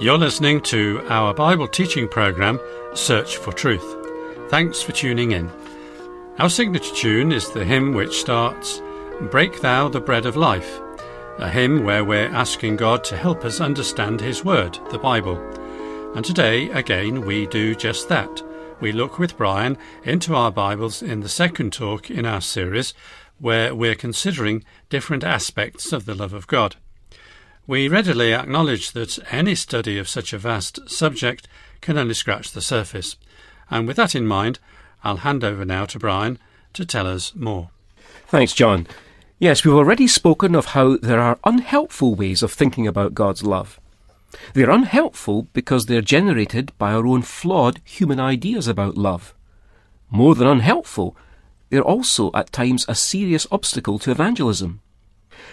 You're listening to our Bible teaching program, Search for Truth. Thanks for tuning in. Our signature tune is the hymn which starts, Break Thou the Bread of Life, a hymn where we're asking God to help us understand His Word, the Bible. And today, again, we do just that. We look with Brian into our Bibles in the second talk in our series, where we're considering different aspects of the love of God. We readily acknowledge that any study of such a vast subject can only scratch the surface. And with that in mind, I'll hand over now to Brian to tell us more. Thanks, John. Yes, we've already spoken of how there are unhelpful ways of thinking about God's love. They're unhelpful because they're generated by our own flawed human ideas about love. More than unhelpful, they're also at times a serious obstacle to evangelism.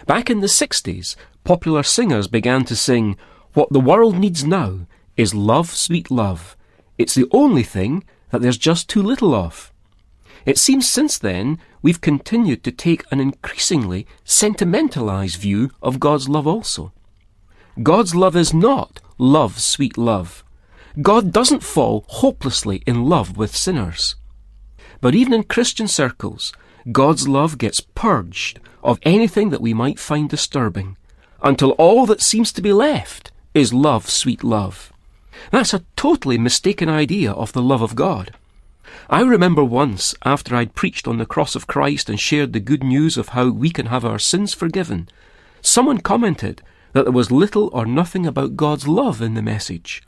Back in the 60s, popular singers began to sing, What the world needs now is love, sweet love. It's the only thing that there's just too little of. It seems since then we've continued to take an increasingly sentimentalized view of God's love also. God's love is not love, sweet love. God doesn't fall hopelessly in love with sinners. But even in Christian circles, God's love gets purged of anything that we might find disturbing until all that seems to be left is love, sweet love. That's a totally mistaken idea of the love of God. I remember once, after I'd preached on the cross of Christ and shared the good news of how we can have our sins forgiven, someone commented that there was little or nothing about God's love in the message.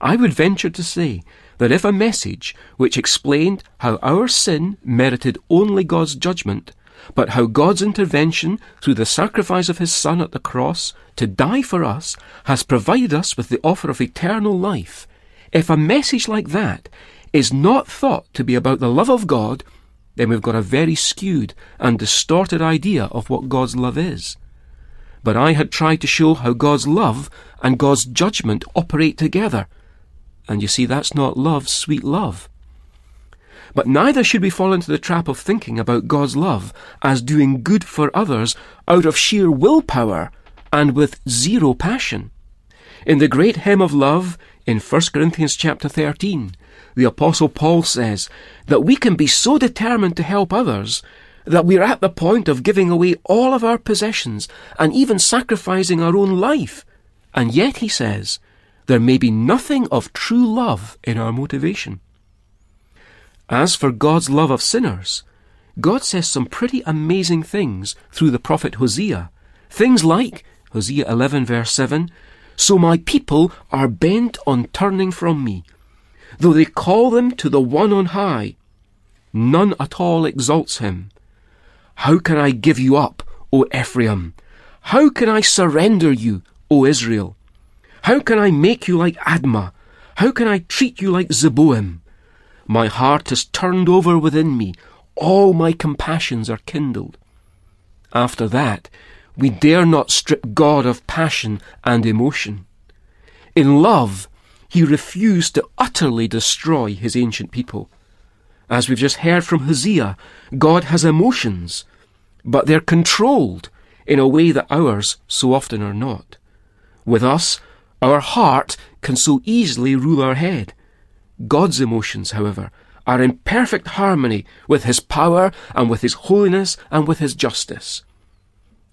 I would venture to say that if a message which explained how our sin merited only God's judgment but how God's intervention through the sacrifice of His Son at the cross to die for us has provided us with the offer of eternal life. If a message like that is not thought to be about the love of God, then we've got a very skewed and distorted idea of what God's love is. But I had tried to show how God's love and God's judgment operate together. And you see, that's not love, sweet love. But neither should we fall into the trap of thinking about God's love as doing good for others out of sheer willpower and with zero passion. In the great hymn of love in 1 Corinthians chapter 13, the apostle Paul says that we can be so determined to help others that we're at the point of giving away all of our possessions and even sacrificing our own life. And yet, he says, there may be nothing of true love in our motivation. As for God's love of sinners, God says some pretty amazing things through the prophet Hosea. Things like, Hosea 11 verse 7, So my people are bent on turning from me. Though they call them to the one on high, none at all exalts him. How can I give you up, O Ephraim? How can I surrender you, O Israel? How can I make you like Admah? How can I treat you like Zeboim? My heart is turned over within me. All my compassions are kindled. After that, we dare not strip God of passion and emotion. In love, he refused to utterly destroy his ancient people. As we've just heard from Hosea, God has emotions, but they're controlled in a way that ours so often are not. With us, our heart can so easily rule our head. God's emotions, however, are in perfect harmony with His power and with His holiness and with His justice.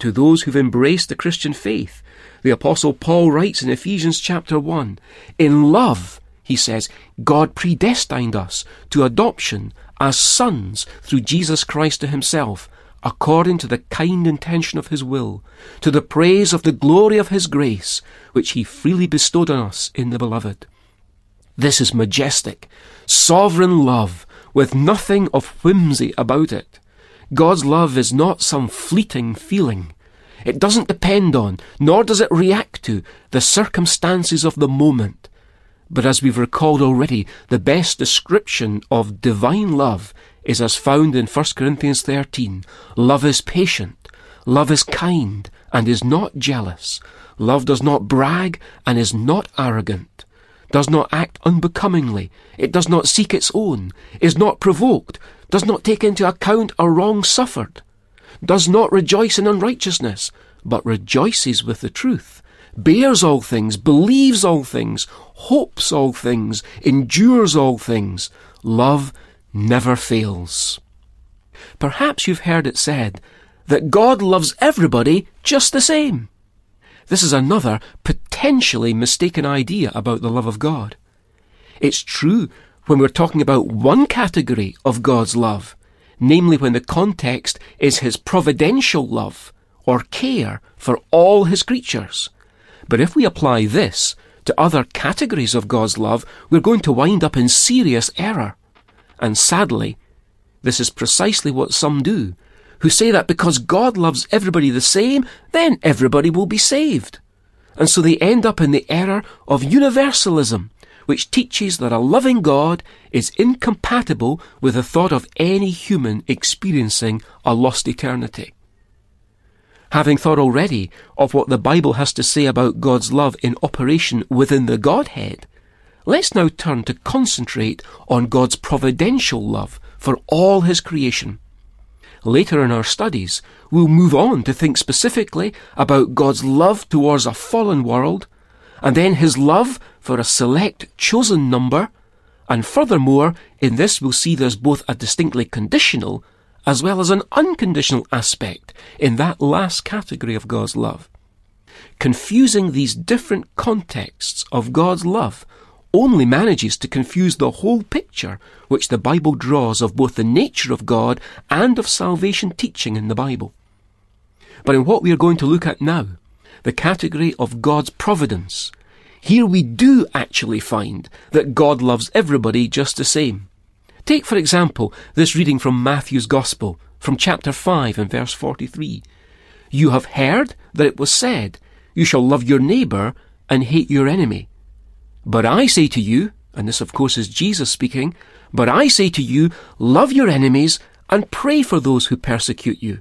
To those who've embraced the Christian faith, the Apostle Paul writes in Ephesians chapter 1 In love, he says, God predestined us to adoption as sons through Jesus Christ to Himself, according to the kind intention of His will, to the praise of the glory of His grace, which He freely bestowed on us in the Beloved. This is majestic, sovereign love with nothing of whimsy about it. God's love is not some fleeting feeling. It doesn't depend on, nor does it react to, the circumstances of the moment. But as we've recalled already, the best description of divine love is as found in 1 Corinthians 13. Love is patient, love is kind, and is not jealous. Love does not brag, and is not arrogant does not act unbecomingly, it does not seek its own, is not provoked, does not take into account a wrong suffered, does not rejoice in unrighteousness, but rejoices with the truth, bears all things, believes all things, hopes all things, endures all things. Love never fails. Perhaps you've heard it said that God loves everybody just the same. This is another potentially mistaken idea about the love of God. It's true when we're talking about one category of God's love, namely when the context is His providential love or care for all His creatures. But if we apply this to other categories of God's love, we're going to wind up in serious error. And sadly, this is precisely what some do, who say that because God loves everybody the same, then everybody will be saved. And so they end up in the error of universalism, which teaches that a loving God is incompatible with the thought of any human experiencing a lost eternity. Having thought already of what the Bible has to say about God's love in operation within the Godhead, let's now turn to concentrate on God's providential love for all His creation. Later in our studies, we'll move on to think specifically about God's love towards a fallen world, and then His love for a select chosen number, and furthermore, in this we'll see there's both a distinctly conditional as well as an unconditional aspect in that last category of God's love. Confusing these different contexts of God's love only manages to confuse the whole picture which the Bible draws of both the nature of God and of salvation teaching in the Bible. But in what we are going to look at now, the category of God's providence, here we do actually find that God loves everybody just the same. Take, for example, this reading from Matthew's Gospel, from chapter 5 and verse 43. You have heard that it was said, You shall love your neighbour and hate your enemy. But I say to you, and this of course is Jesus speaking, but I say to you, love your enemies and pray for those who persecute you,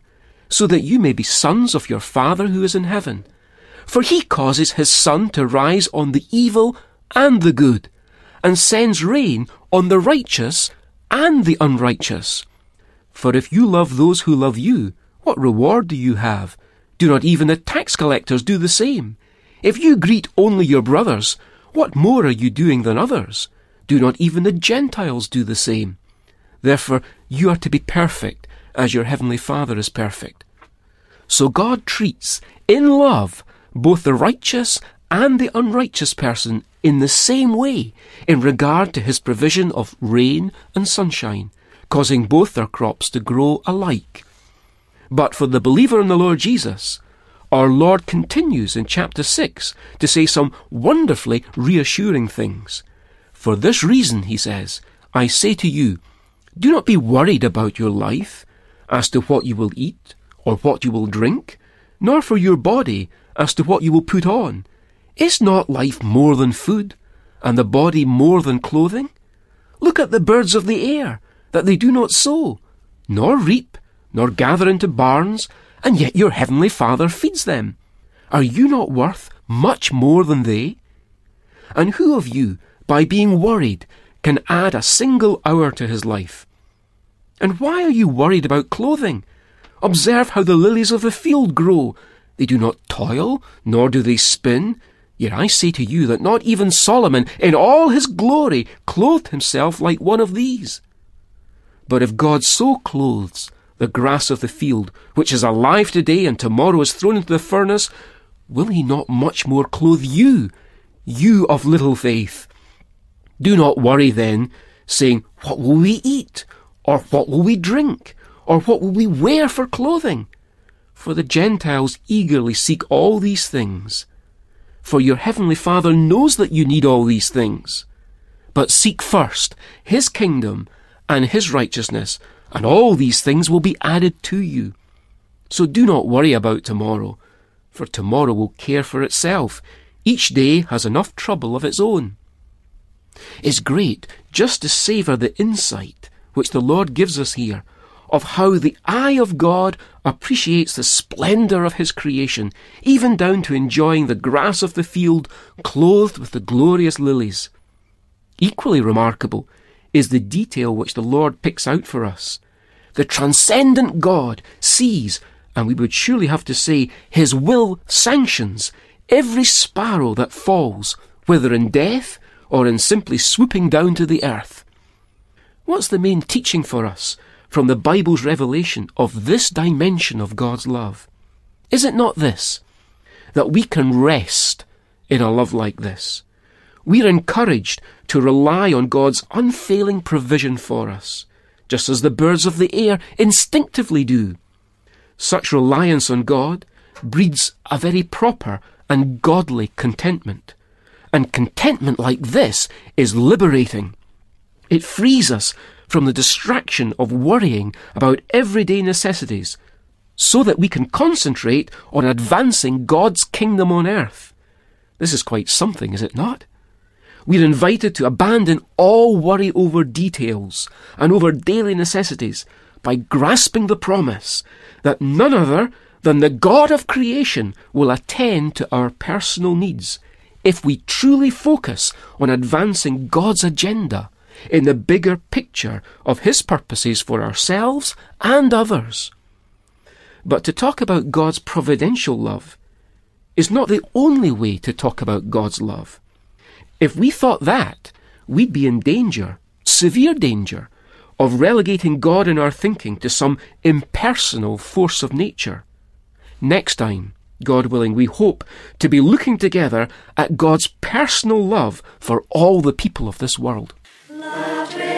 so that you may be sons of your Father who is in heaven. For he causes his sun to rise on the evil and the good, and sends rain on the righteous and the unrighteous. For if you love those who love you, what reward do you have? Do not even the tax collectors do the same? If you greet only your brothers, what more are you doing than others? Do not even the Gentiles do the same? Therefore, you are to be perfect, as your heavenly Father is perfect. So God treats, in love, both the righteous and the unrighteous person in the same way in regard to his provision of rain and sunshine, causing both their crops to grow alike. But for the believer in the Lord Jesus, our Lord continues in chapter 6 to say some wonderfully reassuring things. For this reason, he says, I say to you, do not be worried about your life as to what you will eat or what you will drink, nor for your body as to what you will put on. Is not life more than food, and the body more than clothing? Look at the birds of the air, that they do not sow, nor reap, nor gather into barns, and yet your heavenly Father feeds them. Are you not worth much more than they? And who of you, by being worried, can add a single hour to his life? And why are you worried about clothing? Observe how the lilies of the field grow. They do not toil, nor do they spin. Yet I say to you that not even Solomon, in all his glory, clothed himself like one of these. But if God so clothes the grass of the field, which is alive today and tomorrow is thrown into the furnace, will he not much more clothe you, you of little faith? Do not worry then, saying, What will we eat? Or what will we drink? Or what will we wear for clothing? For the Gentiles eagerly seek all these things. For your heavenly Father knows that you need all these things. But seek first his kingdom and his righteousness, and all these things will be added to you. So do not worry about tomorrow, for tomorrow will care for itself. Each day has enough trouble of its own. It's great just to savour the insight which the Lord gives us here of how the eye of God appreciates the splendour of His creation, even down to enjoying the grass of the field clothed with the glorious lilies. Equally remarkable is the detail which the Lord picks out for us. The transcendent God sees, and we would surely have to say, His will sanctions every sparrow that falls, whether in death or in simply swooping down to the earth. What's the main teaching for us from the Bible's revelation of this dimension of God's love? Is it not this? That we can rest in a love like this. We are encouraged to rely on God's unfailing provision for us, just as the birds of the air instinctively do. Such reliance on God breeds a very proper and godly contentment. And contentment like this is liberating. It frees us from the distraction of worrying about everyday necessities so that we can concentrate on advancing God's kingdom on earth. This is quite something, is it not? We're invited to abandon all worry over details and over daily necessities by grasping the promise that none other than the God of creation will attend to our personal needs if we truly focus on advancing God's agenda in the bigger picture of His purposes for ourselves and others. But to talk about God's providential love is not the only way to talk about God's love. If we thought that, we'd be in danger, severe danger, of relegating God in our thinking to some impersonal force of nature. Next time, God willing, we hope to be looking together at God's personal love for all the people of this world love.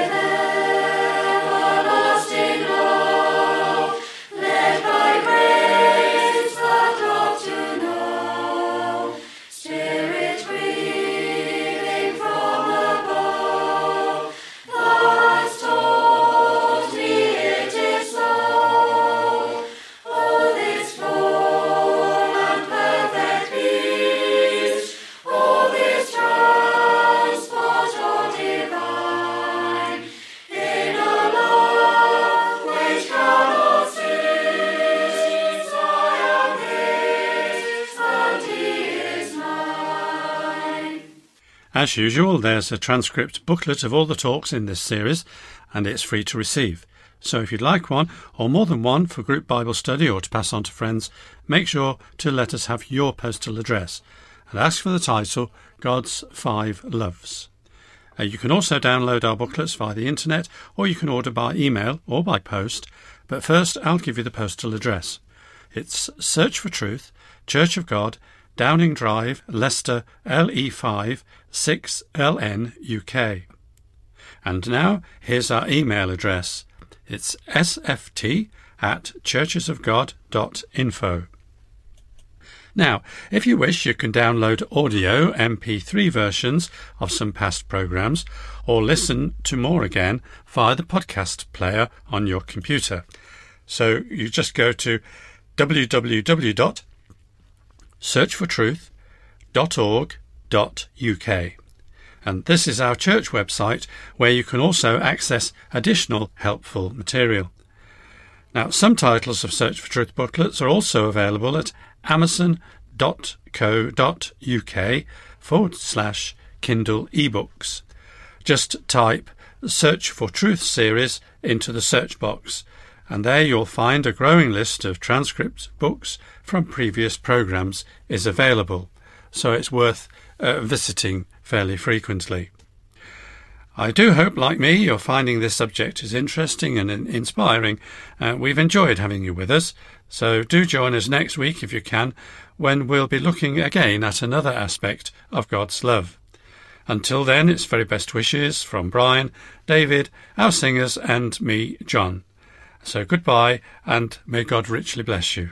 As usual, there's a transcript booklet of all the talks in this series, and it's free to receive. So if you'd like one, or more than one, for group Bible study or to pass on to friends, make sure to let us have your postal address and ask for the title God's Five Loves. Uh, you can also download our booklets via the internet, or you can order by email or by post. But first, I'll give you the postal address. It's Search for Truth, Church of God, Downing Drive, Leicester, LE5 6LN UK. And now here's our email address. It's sft at churchesofgod.info. Now, if you wish, you can download audio MP3 versions of some past programs or listen to more again via the podcast player on your computer. So you just go to www searchfortruth.org.uk. And this is our church website where you can also access additional helpful material. Now, some titles of Search for Truth booklets are also available at amazon.co.uk forward slash Kindle ebooks. Just type Search for Truth series into the search box, and there you'll find a growing list of transcripts, books from previous programs is available, so it's worth uh, visiting fairly frequently. I do hope, like me, you're finding this subject is interesting and inspiring. Uh, we've enjoyed having you with us, so do join us next week if you can, when we'll be looking again at another aspect of God's love. Until then, it's very best wishes from Brian, David, our singers, and me, John. So goodbye, and may God richly bless you.